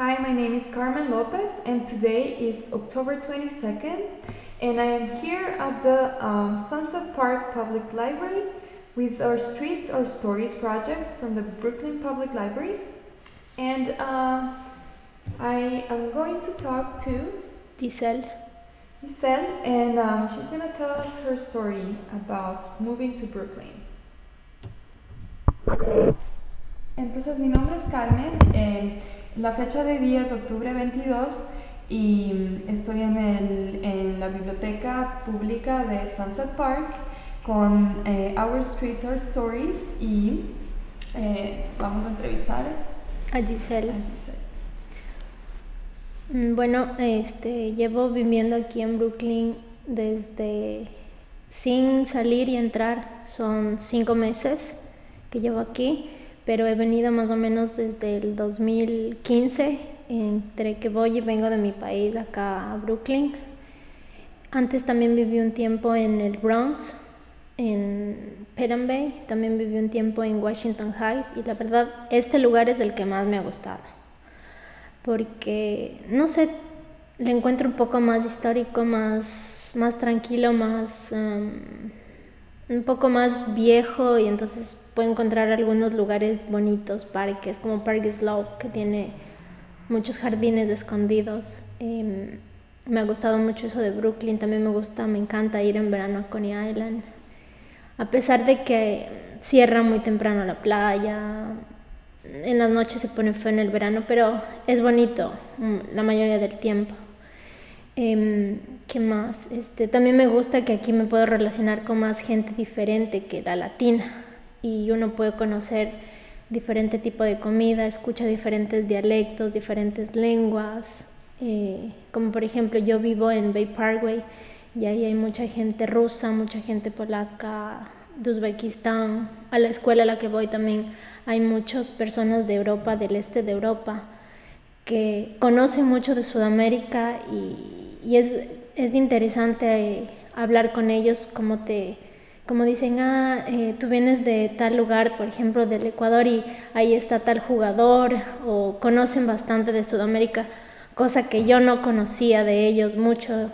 Hi, my name is Carmen Lopez, and today is October 22nd, and I am here at the um, Sunset Park Public Library with our Streets or Stories project from the Brooklyn Public Library. And uh, I am going to talk to Giselle. Giselle, and um, she's going to tell us her story about moving to Brooklyn. Entonces, mi nombre es Carmen. Eh, la fecha de día es octubre 22 y estoy en, el, en la biblioteca pública de Sunset Park con eh, Our Streets Are Stories y eh, vamos a entrevistar A Giselle. a Giselle. Mm, Bueno, este, llevo viviendo aquí en Brooklyn desde sin salir y entrar. Son cinco meses que llevo aquí, pero he venido más o menos desde el 2015, entre que voy y vengo de mi país acá a Brooklyn. Antes también viví un tiempo en el Bronx, en Pet Bay, también viví un tiempo en Washington Heights y la verdad este lugar es el que más me ha gustado porque, no sé, le encuentro un poco más histórico, más, más tranquilo, más, um, un poco más viejo y entonces puedo encontrar algunos lugares bonitos, parques, como Park Slope, que tiene muchos jardines escondidos. Em, me ha gustado mucho eso de Brooklyn, también me gusta, me encanta ir en verano a Coney Island. A pesar de que cierra muy temprano la playa, en las noches se pone feo en el verano, pero es bonito mm, la mayoría del tiempo. Em, ¿Qué más? Este, también me gusta que aquí me puedo relacionar con más gente diferente que la latina y uno puede conocer diferente tipo de comida, escucha diferentes dialectos, diferentes lenguas. eh, como por ejemplo yo vivo en Bay Parkway y ahí hay mucha gente rusa, mucha gente polaca, de Uzbekistán. A la escuela a la que voy también hay muchas personas de Europa, del este de Europa, que conocen mucho de Sudamérica y, y es, es interesante eh, hablar con ellos como te como dicen, ah, eh, tú vienes de tal lugar, por ejemplo, del Ecuador y ahí está tal jugador, o conocen bastante de Sudamérica, cosa que yo no conocía de ellos mucho.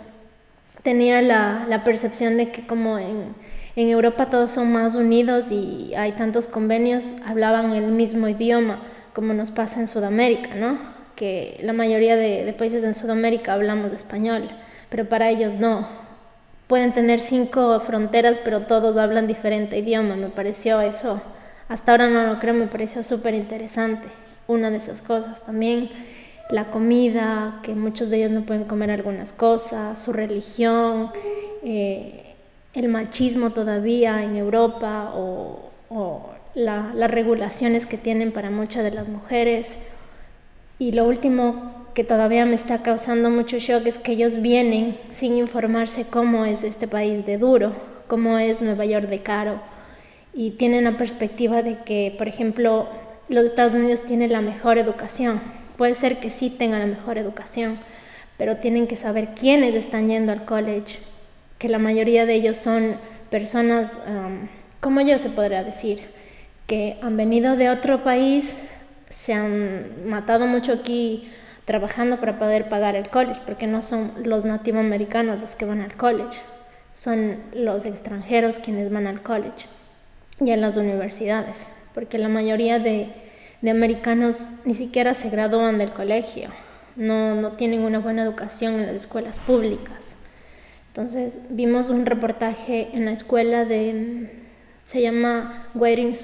Tenía la, la percepción de que como en, en Europa todos son más unidos y hay tantos convenios, hablaban el mismo idioma, como nos pasa en Sudamérica, ¿no? Que la mayoría de, de países en Sudamérica hablamos español, pero para ellos no. Pueden tener cinco fronteras, pero todos hablan diferente idioma. Me pareció eso, hasta ahora no lo creo, me pareció súper interesante. Una de esas cosas también, la comida, que muchos de ellos no pueden comer algunas cosas, su religión, eh, el machismo todavía en Europa o, o la- las regulaciones que tienen para muchas de las mujeres. Y lo último que todavía me está causando mucho shock es que ellos vienen sin informarse cómo es este país de duro, cómo es Nueva York de caro. Y tienen la perspectiva de que, por ejemplo, los Estados Unidos tienen la mejor educación. Puede ser que sí tengan la mejor educación, pero tienen que saber quiénes están yendo al college, que la mayoría de ellos son personas, um, como yo se podría decir, que han venido de otro país, se han matado mucho aquí trabajando para poder pagar el college, porque no son los nativoamericanos los que van al college, son los extranjeros quienes van al college y a las universidades, porque la mayoría de, de americanos ni siquiera se gradúan del colegio, no, no tienen una buena educación en las escuelas públicas. Entonces vimos un reportaje en la escuela de, se llama Waiting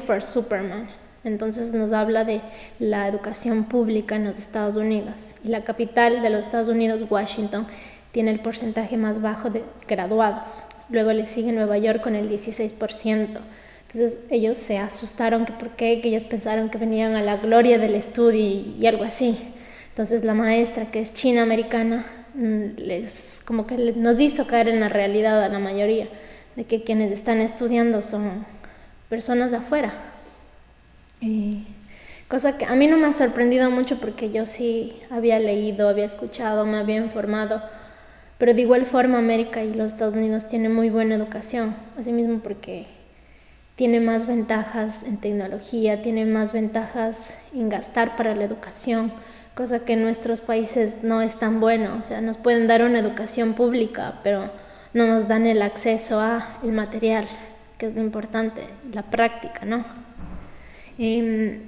for Superman. Entonces nos habla de la educación pública en los Estados Unidos. Y la capital de los Estados Unidos, Washington, tiene el porcentaje más bajo de graduados. Luego le sigue Nueva York con el 16%. Entonces ellos se asustaron que por qué, que ellos pensaron que venían a la gloria del estudio y, algo así. Entonces la maestra, que es china americana, mm, les como que nos hizo caer en la realidad a la mayoría de que quienes están estudiando son personas de afuera. Cosa que a mí no me ha sorprendido mucho porque yo sí había leído, había escuchado, me había informado, pero de igual forma América y los Estados Unidos tienen muy buena educación, asimismo porque tiene más ventajas en tecnología, tiene más ventajas en gastar para la educación, cosa que en nuestros países no es tan bueno. O sea, nos pueden dar una educación pública, pero no nos dan el acceso a el material, que es lo importante, la práctica, ¿no? Y,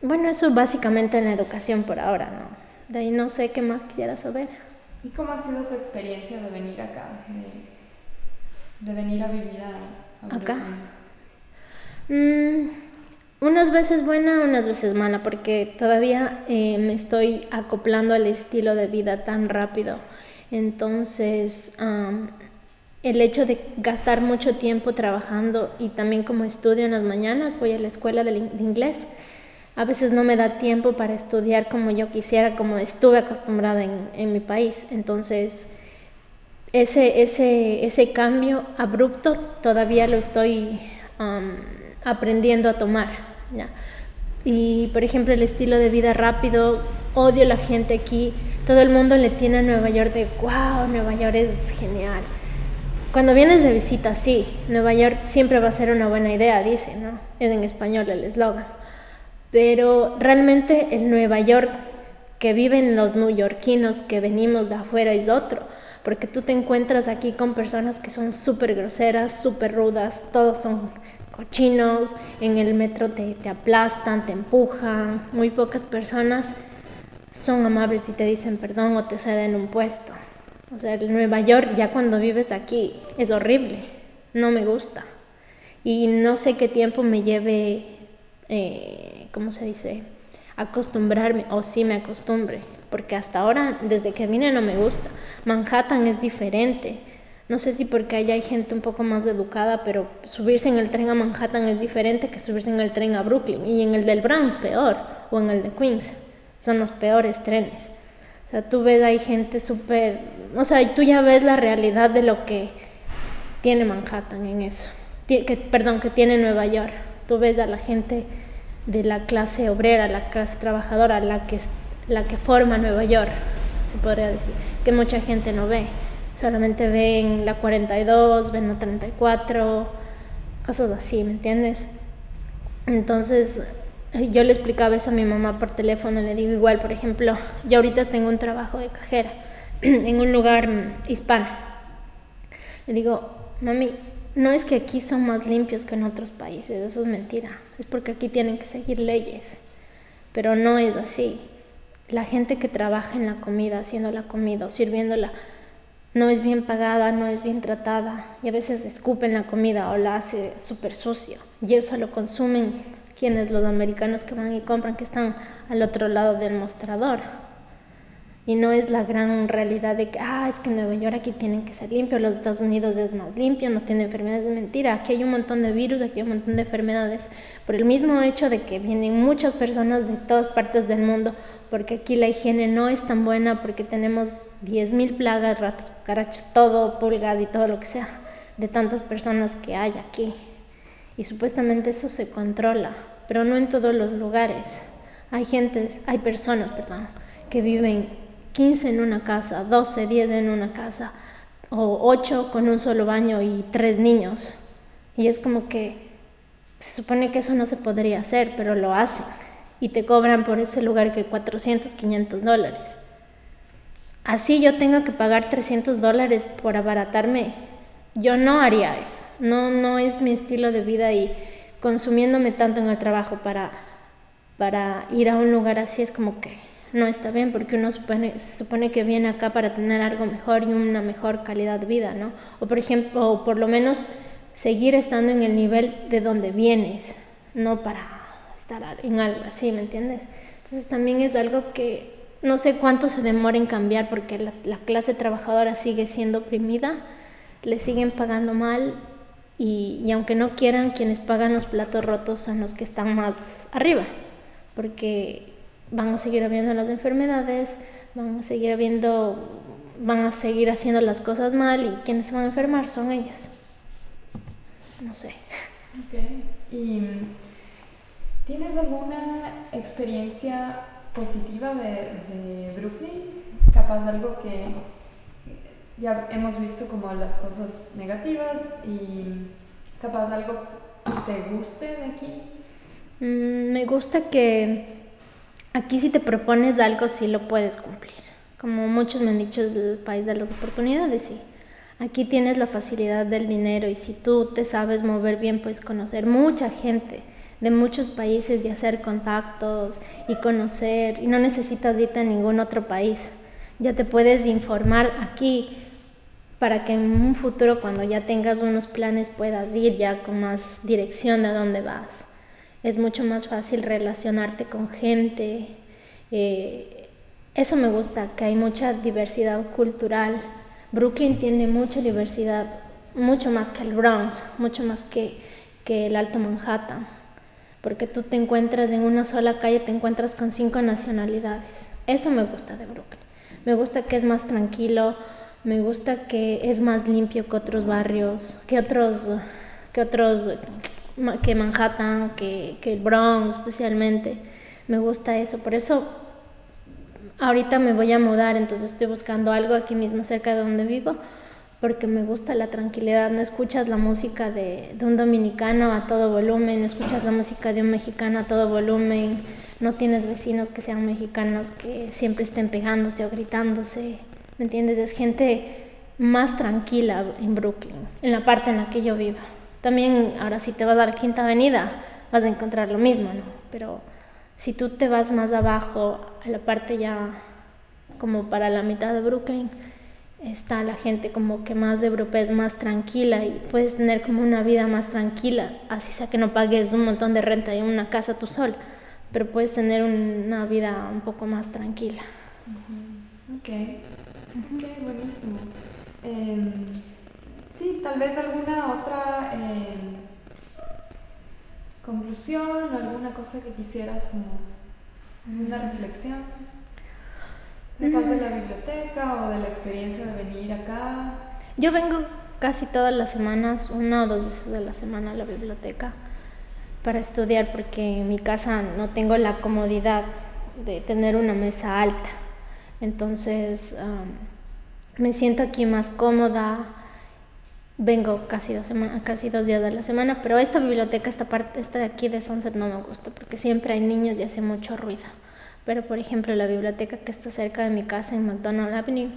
bueno, eso básicamente en la educación por ahora, ¿no? De ahí no sé qué más quisiera saber. ¿Y cómo ha sido tu experiencia de venir acá, de, venir a vivir a, acá? Mm, unas veces buena, unas veces mala, porque todavía eh, me estoy acoplando al estilo de vida tan rápido. Entonces, el hecho de gastar mucho tiempo trabajando y también como estudio en las mañanas, voy a la escuela de, inglés, a veces no me da tiempo para estudiar como yo quisiera, como estuve acostumbrada en, mi país. Entonces, ese, ese, ese cambio abrupto todavía lo estoy aprendiendo a tomar. Y, por ejemplo, el estilo de vida rápido, odio la gente aquí. Todo el mundo le tiene a Nueva York de, wow, Nueva York es genial. Cuando vienes de visita, sí, Nueva York siempre va a ser una buena idea, dice, ¿no? Es en español el eslogan. Pero realmente el Nueva York que viven los neoyorquinos que venimos de afuera es otro, porque tú te encuentras aquí con personas que son súper groseras, súper rudas, todos son cochinos, en el metro te, te aplastan, te empujan, muy pocas personas son amables y te dicen perdón o te ceden un puesto. O sea, el Nueva York ya cuando vives aquí es horrible, no me gusta. Y no sé qué tiempo me lleve, eh, ¿cómo se dice? Acostumbrarme, o si me acostumbre, porque hasta ahora, desde que vine, no me gusta. Manhattan es diferente. No sé si porque allá hay gente un poco más educada, pero subirse en el tren a Manhattan es diferente que subirse en el tren a Brooklyn. Y en el del Bronx peor, o en el de Queens. Son los peores trenes. O sea, tú ves, hay gente súper, o sea, tú ya ves la realidad de lo que tiene Manhattan en eso, que, perdón, que tiene Nueva York. Tú ves a la gente de la clase obrera, la clase trabajadora, la que, la que forma Nueva York, se podría decir, que mucha gente no ve. Solamente ven la 42, ven la 34, cosas así, ¿me entiendes? Entonces, yo le explicaba eso a mi mamá por teléfono, le digo igual, por ejemplo, yo ahorita tengo un trabajo de cajera en un lugar hispano. Le digo, mami, no es que aquí son más limpios que en otros países, eso es mentira, es porque aquí tienen que seguir leyes, pero no es así. La gente que trabaja en la comida, haciendo la comida o sirviéndola, no es bien pagada, no es bien tratada y a veces escupen la comida o la hace súper sucio y eso lo consumen quienes los americanos que van y compran que están al otro lado del mostrador. Y no es la gran realidad de que, ah, es que Nueva York aquí tienen que ser limpios, los Estados Unidos es más limpio, no tiene enfermedades, es mentira. Aquí hay un montón de virus, aquí hay un montón de enfermedades, por el mismo hecho de que vienen muchas personas de todas partes del mundo, porque aquí la higiene no es tan buena, porque tenemos 10.000 plagas, ratas, cucarachas, todo, pulgas y todo lo que sea, de tantas personas que hay aquí y supuestamente eso se controla, pero no en todos los lugares. Hay gente, hay personas, perdón, que viven 15 en una casa, 12, 10 en una casa, o 8 con un solo baño y 3 niños. Y es como que se supone que eso no se podría hacer, pero lo hacen. Y te cobran por ese lugar que 400, 500 dólares. Así yo tengo que pagar 300 dólares por abaratarme. Yo no haría eso. No, no es mi estilo de vida y consumiéndome tanto en el trabajo para, para ir a un lugar así es como que no está bien porque uno supone, se supone que viene acá para tener algo mejor y una mejor calidad de vida, ¿no? O por ejemplo, o por lo menos seguir estando en el nivel de donde vienes, no para estar en algo así, ¿me entiendes? Entonces también es algo que no sé cuánto se demora en cambiar porque la, la clase trabajadora sigue siendo oprimida, le siguen pagando mal y, aunque no quieran, quienes pagan los platos rotos son los que están más arriba, porque van a seguir habiendo las enfermedades, van a seguir habiendo, van a seguir haciendo las cosas mal y quienes se van a enfermar son ellos. No sé. ¿Y tienes alguna experiencia positiva de, de Brooklyn? Capaz algo que ya hemos visto como las cosas negativas y capaz algo que te guste de aquí. Mm, me gusta que aquí si te propones algo, sí lo puedes cumplir. Como muchos me han dicho, es el país de las oportunidades, sí. Aquí tienes la facilidad del dinero y si tú te sabes mover bien, puedes conocer mucha gente de muchos países y hacer contactos y conocer y no necesitas irte a ningún otro país. Ya te puedes informar aquí para que en un futuro cuando ya tengas unos planes puedas ir ya con más dirección de dónde vas. Es mucho más fácil relacionarte con gente. Eh, eso me gusta, que hay mucha diversidad cultural. Brooklyn tiene mucha diversidad, mucho más que el Bronx, mucho más que, que el Alto Manhattan, porque tú te encuentras en una sola calle, te encuentras con cinco nacionalidades. Eso me gusta de Brooklyn. Me gusta que es más tranquilo, me gusta que es más limpio que otros barrios, que otros, que otros, que Manhattan, que, que el Bronx especialmente. Me gusta eso, por eso ahorita me voy a mudar, entonces estoy buscando algo aquí mismo cerca de donde vivo, porque me gusta la tranquilidad. No escuchas la música de, de, un dominicano a todo volumen, no escuchas la música de un mexicano a todo volumen, no tienes vecinos que sean mexicanos que siempre estén pegándose o gritándose. ¿me entiendes? Es gente más tranquila en Brooklyn, en la parte en la que yo vivo. También ahora si te vas a la Quinta Avenida vas a encontrar lo mismo, ¿no? Pero si tú te vas más abajo, a la parte ya como para la mitad de Brooklyn, está la gente como que más europea es más tranquila y puedes tener como una vida más tranquila, así sea que no pagues un montón de renta y una casa tú sola, pero puedes tener una vida un poco más tranquila. Okay. Ok, buenísimo. Em, sí, tal vez alguna otra em, conclusión o alguna cosa que quisieras como una reflexión. ¿De paz de la biblioteca o de la experiencia de venir acá? Yo vengo casi todas las semanas, una o dos veces a la semana a la biblioteca para estudiar porque en mi casa no tengo la comodidad de tener una mesa alta. Entonces me siento aquí más cómoda. Vengo casi dos, casi dos días de la semana, pero esta biblioteca, esta parte, esta de aquí de Sunset no me gusta porque siempre hay niños y hace mucho ruido. Pero por ejemplo la biblioteca que está cerca de mi casa en McDonald Avenue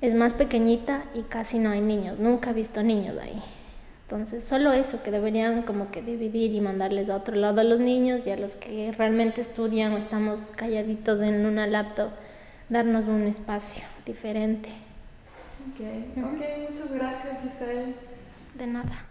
es más pequeñita y casi no hay niños. Nunca he visto niños ahí. Entonces, solo eso, que deberían como que dividir y mandarles a otro lado a los niños y a los que realmente estudian o estamos calladitos en una laptop darnos un espacio diferente. Ok, okay muchas gracias Giselle. De nada.